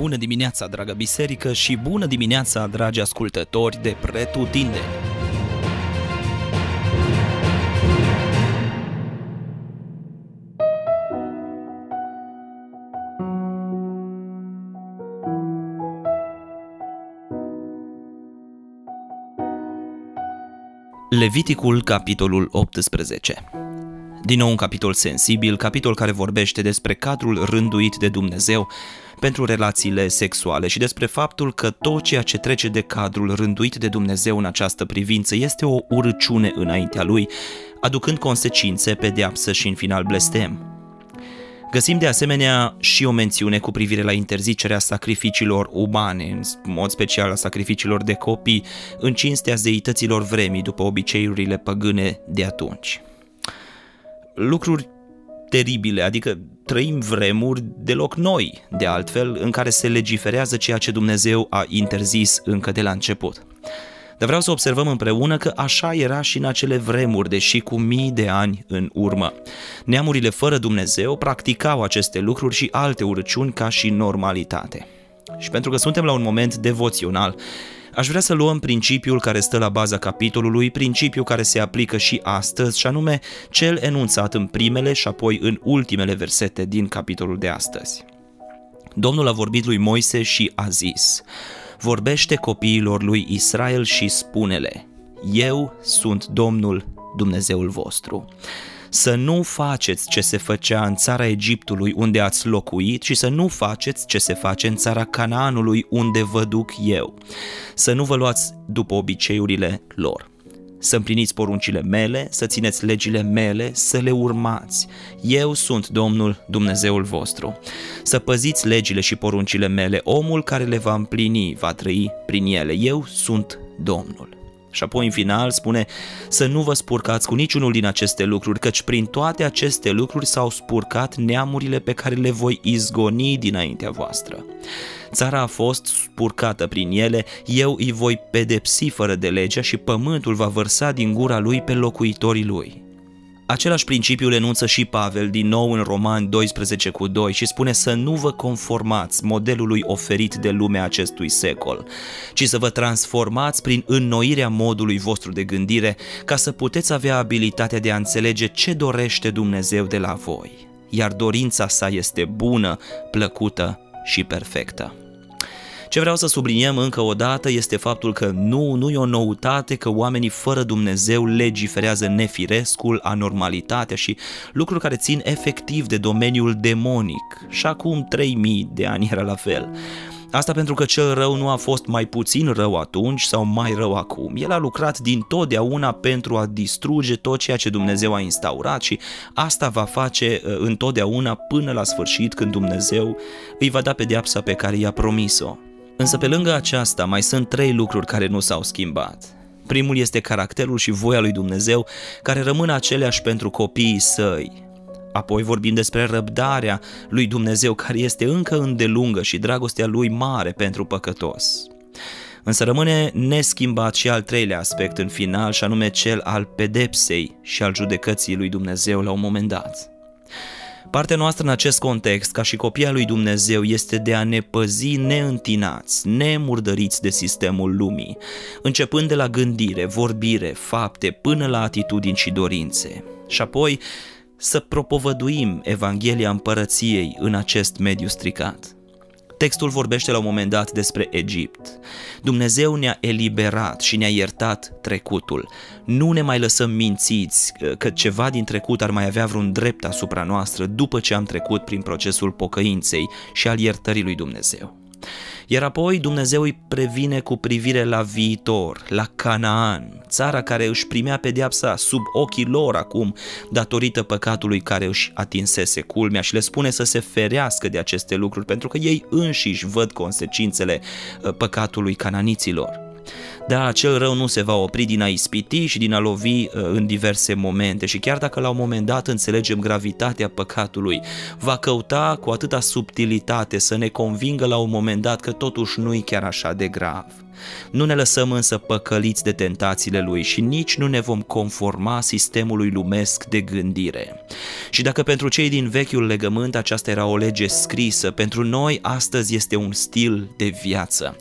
Bună dimineața, dragă biserică, și bună dimineața, dragi ascultători de Pretutindeni! Leviticul, capitolul 18 din nou un capitol sensibil, capitol care vorbește despre cadrul rânduit de Dumnezeu pentru relațiile sexuale și despre faptul că tot ceea ce trece de cadrul rânduit de Dumnezeu în această privință este o urăciune înaintea lui, aducând consecințe, pedeapsă și în final blestem. Găsim de asemenea și o mențiune cu privire la interzicerea sacrificiilor umane, în mod special a sacrificiilor de copii, în cinstea zeităților vremii după obiceiurile păgâne de atunci lucruri teribile, adică trăim vremuri deloc noi, de altfel, în care se legiferează ceea ce Dumnezeu a interzis încă de la început. Dar vreau să observăm împreună că așa era și în acele vremuri, deși cu mii de ani în urmă. Neamurile fără Dumnezeu practicau aceste lucruri și alte urăciuni ca și normalitate. Și pentru că suntem la un moment devoțional, Aș vrea să luăm principiul care stă la baza capitolului, principiul care se aplică și astăzi, și anume cel enunțat în primele și apoi în ultimele versete din capitolul de astăzi. Domnul a vorbit lui Moise și a zis, vorbește copiilor lui Israel și spune-le, eu sunt Domnul Dumnezeul vostru să nu faceți ce se făcea în țara Egiptului unde ați locuit și să nu faceți ce se face în țara Canaanului unde vă duc eu. Să nu vă luați după obiceiurile lor. Să împliniți poruncile mele, să țineți legile mele, să le urmați. Eu sunt Domnul Dumnezeul vostru. Să păziți legile și poruncile mele, omul care le va împlini va trăi prin ele. Eu sunt Domnul. Și apoi în final spune să nu vă spurcați cu niciunul din aceste lucruri, căci prin toate aceste lucruri s-au spurcat neamurile pe care le voi izgoni dinaintea voastră. Țara a fost spurcată prin ele, eu îi voi pedepsi fără de legea și pământul va vărsa din gura lui pe locuitorii lui. Același principiu le enunță și Pavel din nou în Roman 12 cu 2 și spune să nu vă conformați modelului oferit de lumea acestui secol, ci să vă transformați prin înnoirea modului vostru de gândire ca să puteți avea abilitatea de a înțelege ce dorește Dumnezeu de la voi, iar dorința sa este bună, plăcută și perfectă. Ce vreau să subliniem încă o dată este faptul că nu, nu e o noutate că oamenii fără Dumnezeu legiferează nefirescul, anormalitatea și lucruri care țin efectiv de domeniul demonic. Și acum 3000 de ani era la fel. Asta pentru că cel rău nu a fost mai puțin rău atunci sau mai rău acum. El a lucrat din totdeauna pentru a distruge tot ceea ce Dumnezeu a instaurat și asta va face uh, întotdeauna până la sfârșit când Dumnezeu îi va da pedeapsa pe care i-a promis-o. Însă pe lângă aceasta mai sunt trei lucruri care nu s-au schimbat. Primul este caracterul și voia lui Dumnezeu care rămân aceleași pentru copiii săi. Apoi vorbim despre răbdarea lui Dumnezeu care este încă îndelungă și dragostea lui mare pentru păcătos. Însă rămâne neschimbat și al treilea aspect în final și anume cel al pedepsei și al judecății lui Dumnezeu la un moment dat. Partea noastră în acest context, ca și copia lui Dumnezeu, este de a ne păzi neîntinați, nemurdăriți de sistemul lumii, începând de la gândire, vorbire, fapte, până la atitudini și dorințe. Și apoi să propovăduim Evanghelia împărăției în acest mediu stricat. Textul vorbește la un moment dat despre Egipt. Dumnezeu ne-a eliberat și ne-a iertat trecutul. Nu ne mai lăsăm mințiți că ceva din trecut ar mai avea vreun drept asupra noastră după ce am trecut prin procesul pocăinței și al iertării lui Dumnezeu. Iar apoi Dumnezeu îi previne cu privire la viitor, la Canaan, țara care își primea pedeapsa sub ochii lor acum datorită păcatului care își atinsese culmea și le spune să se ferească de aceste lucruri pentru că ei înșiși văd consecințele uh, păcatului cananiților. Da, acel rău nu se va opri din a ispiti și din a lovi uh, în diverse momente și chiar dacă la un moment dat înțelegem gravitatea păcatului, va căuta cu atâta subtilitate să ne convingă la un moment dat că totuși nu e chiar așa de grav. Nu ne lăsăm însă păcăliți de tentațiile lui și nici nu ne vom conforma sistemului lumesc de gândire. Și dacă pentru cei din vechiul legământ aceasta era o lege scrisă, pentru noi astăzi este un stil de viață.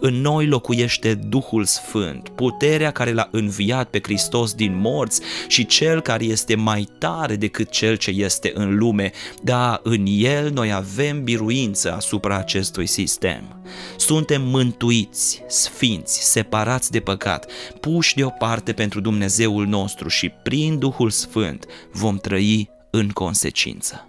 În noi locuiește Duhul Sfânt, puterea care l-a înviat pe Hristos din morți și cel care este mai tare decât cel ce este în lume, da, în el noi avem biruință asupra acestui sistem. Suntem mântuiți, sfinți, separați de păcat, puși deoparte pentru Dumnezeul nostru și prin Duhul Sfânt vom trăi în consecință.